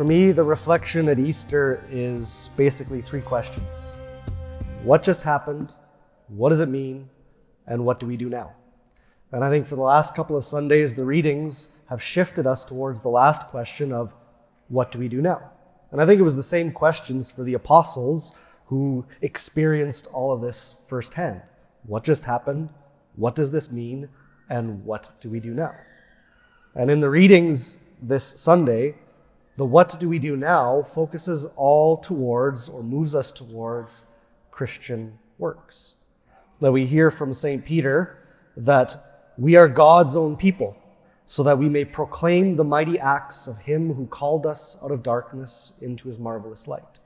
For me, the reflection at Easter is basically three questions What just happened? What does it mean? And what do we do now? And I think for the last couple of Sundays, the readings have shifted us towards the last question of what do we do now? And I think it was the same questions for the apostles who experienced all of this firsthand. What just happened? What does this mean? And what do we do now? And in the readings this Sunday, the what do we do now focuses all towards or moves us towards Christian works. That we hear from St. Peter that we are God's own people, so that we may proclaim the mighty acts of Him who called us out of darkness into His marvelous light.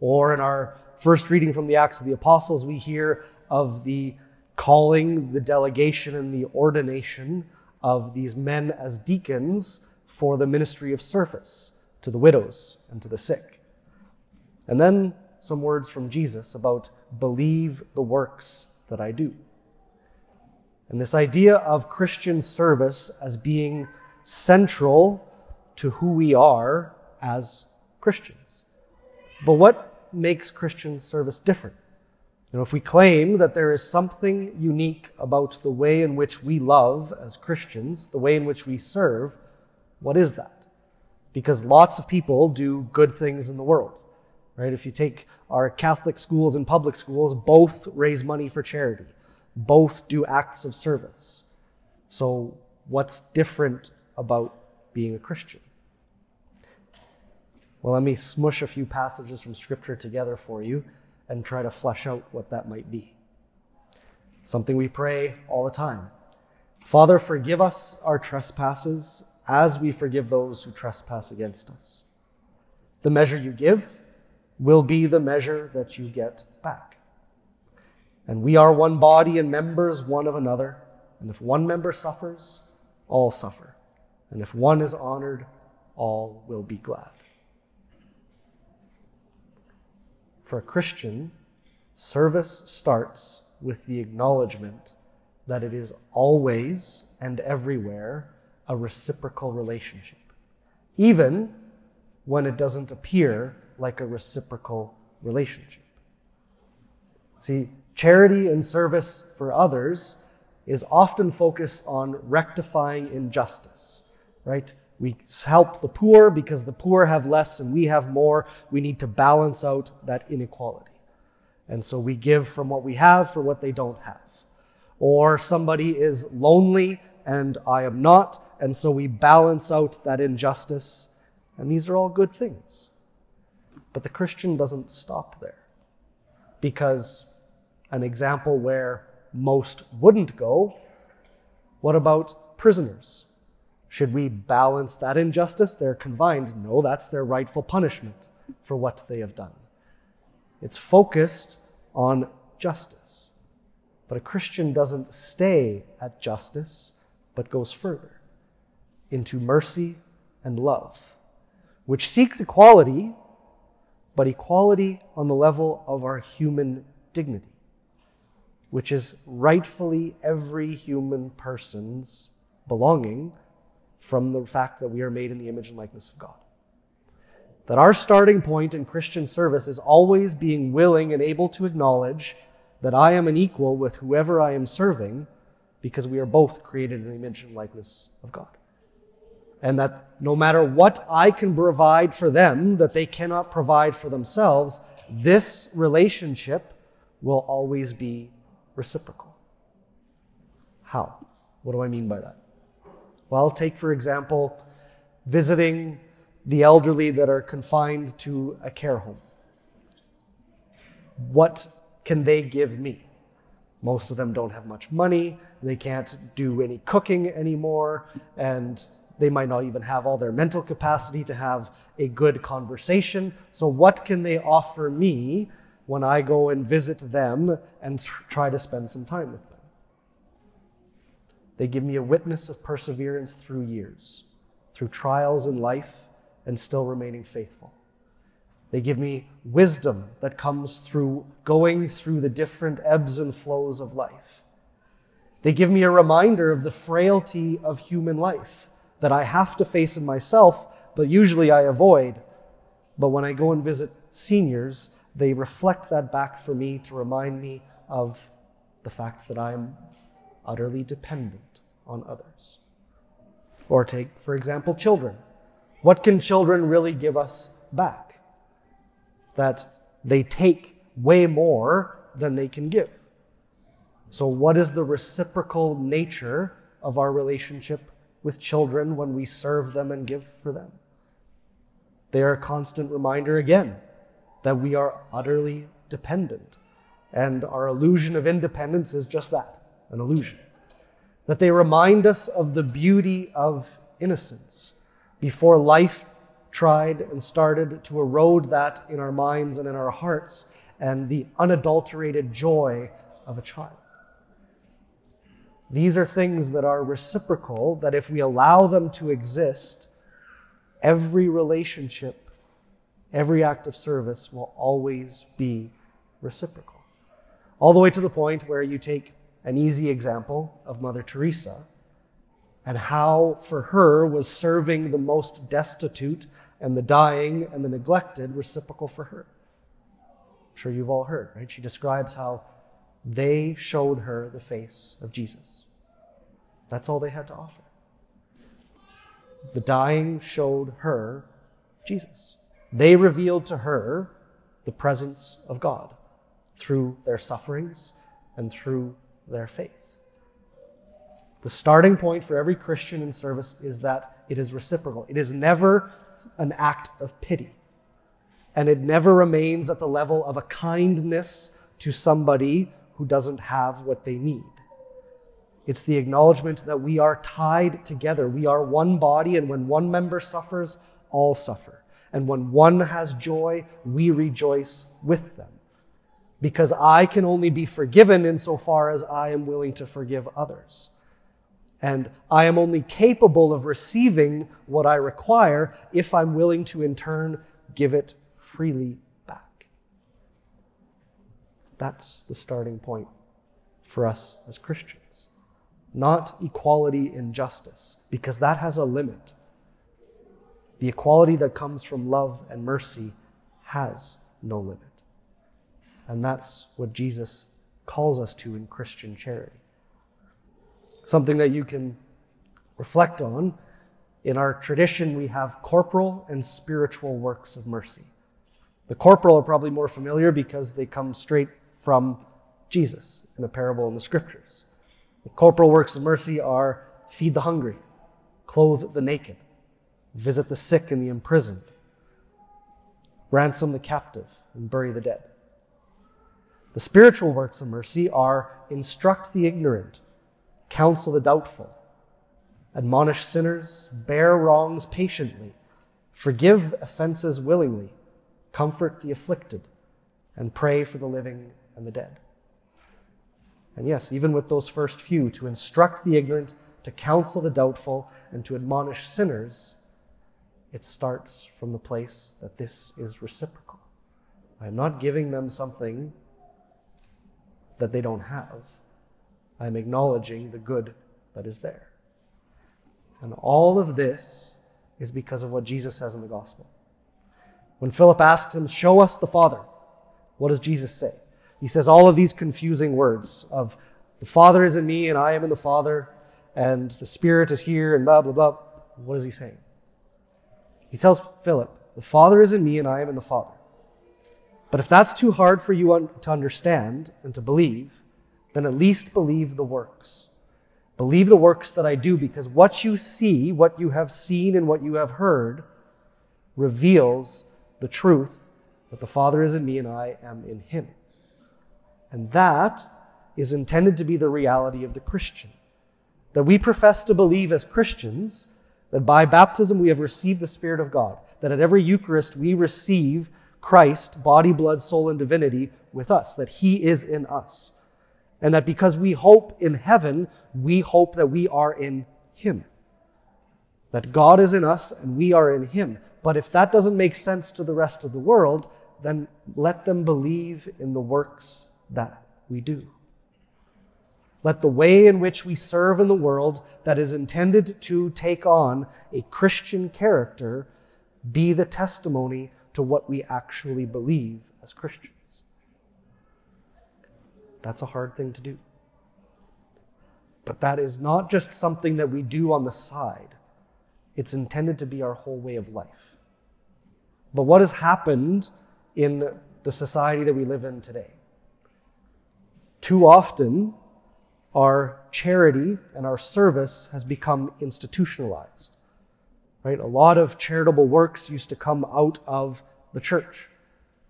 Or in our first reading from the Acts of the Apostles, we hear of the calling, the delegation, and the ordination of these men as deacons for the ministry of service to the widows and to the sick. And then some words from Jesus about believe the works that I do. And this idea of Christian service as being central to who we are as Christians. But what makes Christian service different? You know, if we claim that there is something unique about the way in which we love as Christians, the way in which we serve, what is that? Because lots of people do good things in the world, right? If you take our Catholic schools and public schools, both raise money for charity, both do acts of service. So, what's different about being a Christian? Well, let me smush a few passages from Scripture together for you and try to flesh out what that might be. Something we pray all the time. Father, forgive us our trespasses as we forgive those who trespass against us. The measure you give will be the measure that you get back. And we are one body and members one of another. And if one member suffers, all suffer. And if one is honored, all will be glad. For a Christian, service starts with the acknowledgement that it is always and everywhere a reciprocal relationship, even when it doesn't appear like a reciprocal relationship. See, charity and service for others is often focused on rectifying injustice, right? We help the poor because the poor have less and we have more. We need to balance out that inequality. And so we give from what we have for what they don't have. Or somebody is lonely and I am not, and so we balance out that injustice. And these are all good things. But the Christian doesn't stop there. Because an example where most wouldn't go what about prisoners? Should we balance that injustice? They're confined. No, that's their rightful punishment for what they have done. It's focused on justice. But a Christian doesn't stay at justice, but goes further into mercy and love, which seeks equality, but equality on the level of our human dignity, which is rightfully every human person's belonging from the fact that we are made in the image and likeness of God. That our starting point in Christian service is always being willing and able to acknowledge that I am an equal with whoever I am serving because we are both created in the image and likeness of God. And that no matter what I can provide for them that they cannot provide for themselves, this relationship will always be reciprocal. How? What do I mean by that? Well, take for example visiting the elderly that are confined to a care home. What can they give me? Most of them don't have much money. They can't do any cooking anymore. And they might not even have all their mental capacity to have a good conversation. So, what can they offer me when I go and visit them and try to spend some time with them? They give me a witness of perseverance through years, through trials in life, and still remaining faithful. They give me wisdom that comes through going through the different ebbs and flows of life. They give me a reminder of the frailty of human life that I have to face in myself, but usually I avoid. But when I go and visit seniors, they reflect that back for me to remind me of the fact that I'm utterly dependent on others. Or take, for example, children. What can children really give us back? That they take way more than they can give. So, what is the reciprocal nature of our relationship with children when we serve them and give for them? They are a constant reminder again that we are utterly dependent. And our illusion of independence is just that an illusion. That they remind us of the beauty of innocence before life tried and started to erode that in our minds and in our hearts and the unadulterated joy of a child. These are things that are reciprocal, that if we allow them to exist, every relationship, every act of service will always be reciprocal. All the way to the point where you take an easy example of Mother Teresa and how for her was serving the most destitute and the dying and the neglected reciprocal for her. I'm sure you've all heard, right? She describes how they showed her the face of Jesus. That's all they had to offer. The dying showed her Jesus. They revealed to her the presence of God through their sufferings and through their faith. The starting point for every Christian in service is that it is reciprocal. It is never an act of pity. And it never remains at the level of a kindness to somebody who doesn't have what they need. It's the acknowledgement that we are tied together. We are one body, and when one member suffers, all suffer. And when one has joy, we rejoice with them. Because I can only be forgiven insofar as I am willing to forgive others. And I am only capable of receiving what I require if I'm willing to, in turn, give it freely. That's the starting point for us as Christians not equality in justice, because that has a limit. The equality that comes from love and mercy has no limit. And that's what Jesus calls us to in Christian charity. Something that you can reflect on. In our tradition, we have corporal and spiritual works of mercy. The corporal are probably more familiar because they come straight from Jesus in a parable in the scriptures. The corporal works of mercy are feed the hungry, clothe the naked, visit the sick and the imprisoned, ransom the captive, and bury the dead. The spiritual works of mercy are instruct the ignorant, counsel the doubtful, admonish sinners, bear wrongs patiently, forgive offenses willingly, comfort the afflicted, and pray for the living and the dead. And yes, even with those first few, to instruct the ignorant, to counsel the doubtful, and to admonish sinners, it starts from the place that this is reciprocal. I'm not giving them something that they don't have. I'm acknowledging the good that is there. And all of this is because of what Jesus says in the gospel. When Philip asks him, Show us the Father, what does Jesus say? He says all of these confusing words of the Father is in me and I am in the Father, and the Spirit is here, and blah, blah, blah. What is he saying? He tells Philip, The Father is in me and I am in the Father. But if that's too hard for you un- to understand and to believe, then at least believe the works. Believe the works that I do, because what you see, what you have seen, and what you have heard reveals the truth that the Father is in me and I am in him. And that is intended to be the reality of the Christian. That we profess to believe as Christians that by baptism we have received the Spirit of God, that at every Eucharist we receive Christ, body, blood, soul, and divinity with us, that He is in us. And that because we hope in heaven, we hope that we are in Him. That God is in us and we are in Him. But if that doesn't make sense to the rest of the world, then let them believe in the works that we do. Let the way in which we serve in the world that is intended to take on a Christian character be the testimony to what we actually believe as Christians. That's a hard thing to do. But that is not just something that we do on the side, it's intended to be our whole way of life. But what has happened in the society that we live in today? Too often, our charity and our service has become institutionalized. Right? A lot of charitable works used to come out of the church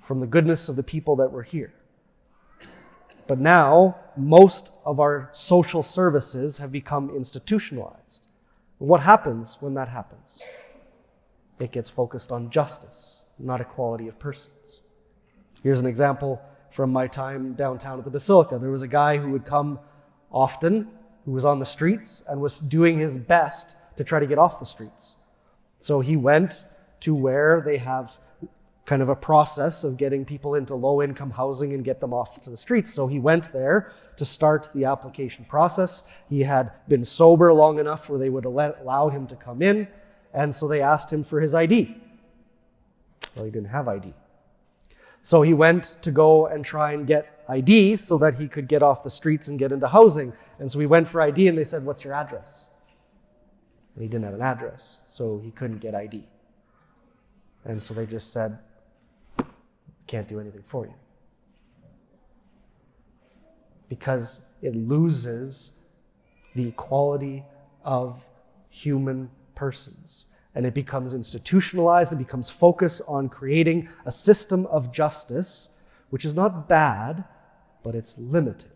from the goodness of the people that were here. But now, most of our social services have become institutionalized. What happens when that happens? It gets focused on justice, not equality of persons. Here's an example from my time downtown at the Basilica. There was a guy who would come often, who was on the streets and was doing his best to try to get off the streets. So he went to where they have kind of a process of getting people into low income housing and get them off to the streets. So he went there to start the application process. He had been sober long enough where they would allow him to come in. And so they asked him for his ID. Well, he didn't have ID. So he went to go and try and get ID so that he could get off the streets and get into housing. And so he went for ID and they said, What's your address? And he didn't have an address, so he couldn't get ID. And so they just said, can't do anything for you. Because it loses the equality of human persons. And it becomes institutionalized, it becomes focused on creating a system of justice, which is not bad, but it's limited.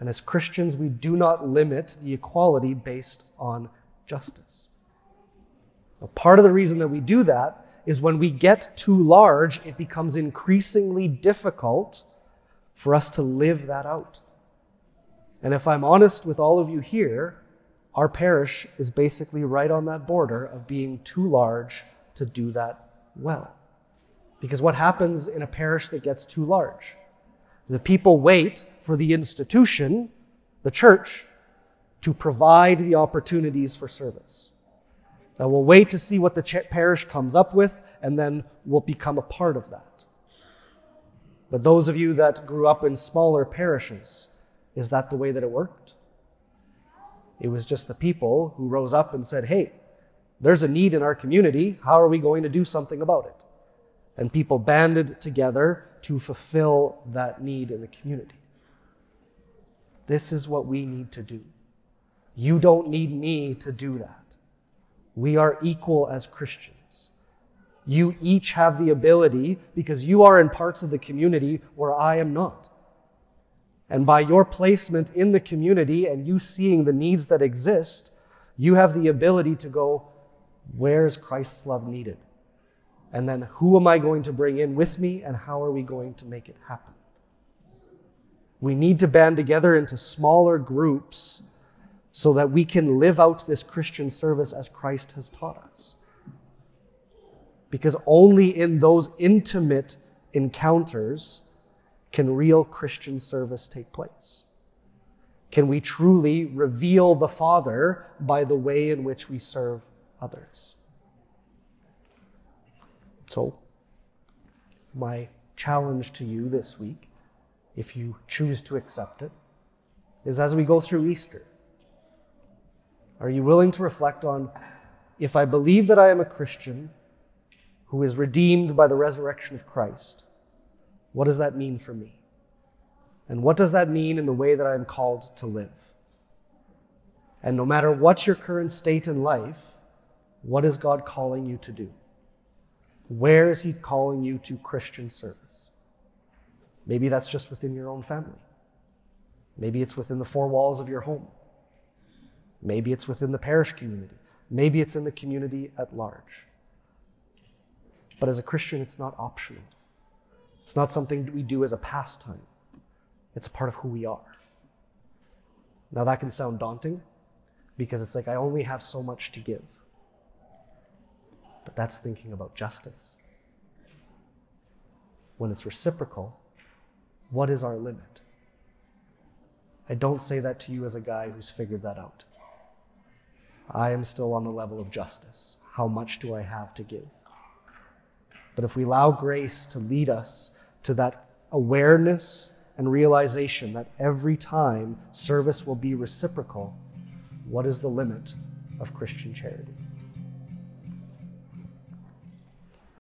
And as Christians, we do not limit the equality based on justice. Now, part of the reason that we do that is when we get too large, it becomes increasingly difficult for us to live that out. And if I'm honest with all of you here, our parish is basically right on that border of being too large to do that well. Because what happens in a parish that gets too large? The people wait for the institution, the church, to provide the opportunities for service. Now we'll wait to see what the parish comes up with, and then we'll become a part of that. But those of you that grew up in smaller parishes, is that the way that it worked? It was just the people who rose up and said, hey, there's a need in our community. How are we going to do something about it? And people banded together to fulfill that need in the community. This is what we need to do. You don't need me to do that. We are equal as Christians. You each have the ability because you are in parts of the community where I am not. And by your placement in the community and you seeing the needs that exist, you have the ability to go, where is Christ's love needed? And then who am I going to bring in with me and how are we going to make it happen? We need to band together into smaller groups so that we can live out this Christian service as Christ has taught us. Because only in those intimate encounters can real Christian service take place. Can we truly reveal the Father by the way in which we serve others? So, my challenge to you this week, if you choose to accept it, is as we go through Easter, are you willing to reflect on if I believe that I am a Christian who is redeemed by the resurrection of Christ, what does that mean for me? And what does that mean in the way that I am called to live? And no matter what your current state in life, what is God calling you to do? Where is He calling you to Christian service? Maybe that's just within your own family. Maybe it's within the four walls of your home. Maybe it's within the parish community. Maybe it's in the community at large. But as a Christian, it's not optional. It's not something we do as a pastime, it's a part of who we are. Now, that can sound daunting because it's like I only have so much to give. But that's thinking about justice. When it's reciprocal, what is our limit? I don't say that to you as a guy who's figured that out. I am still on the level of justice. How much do I have to give? But if we allow grace to lead us to that awareness and realization that every time service will be reciprocal, what is the limit of Christian charity?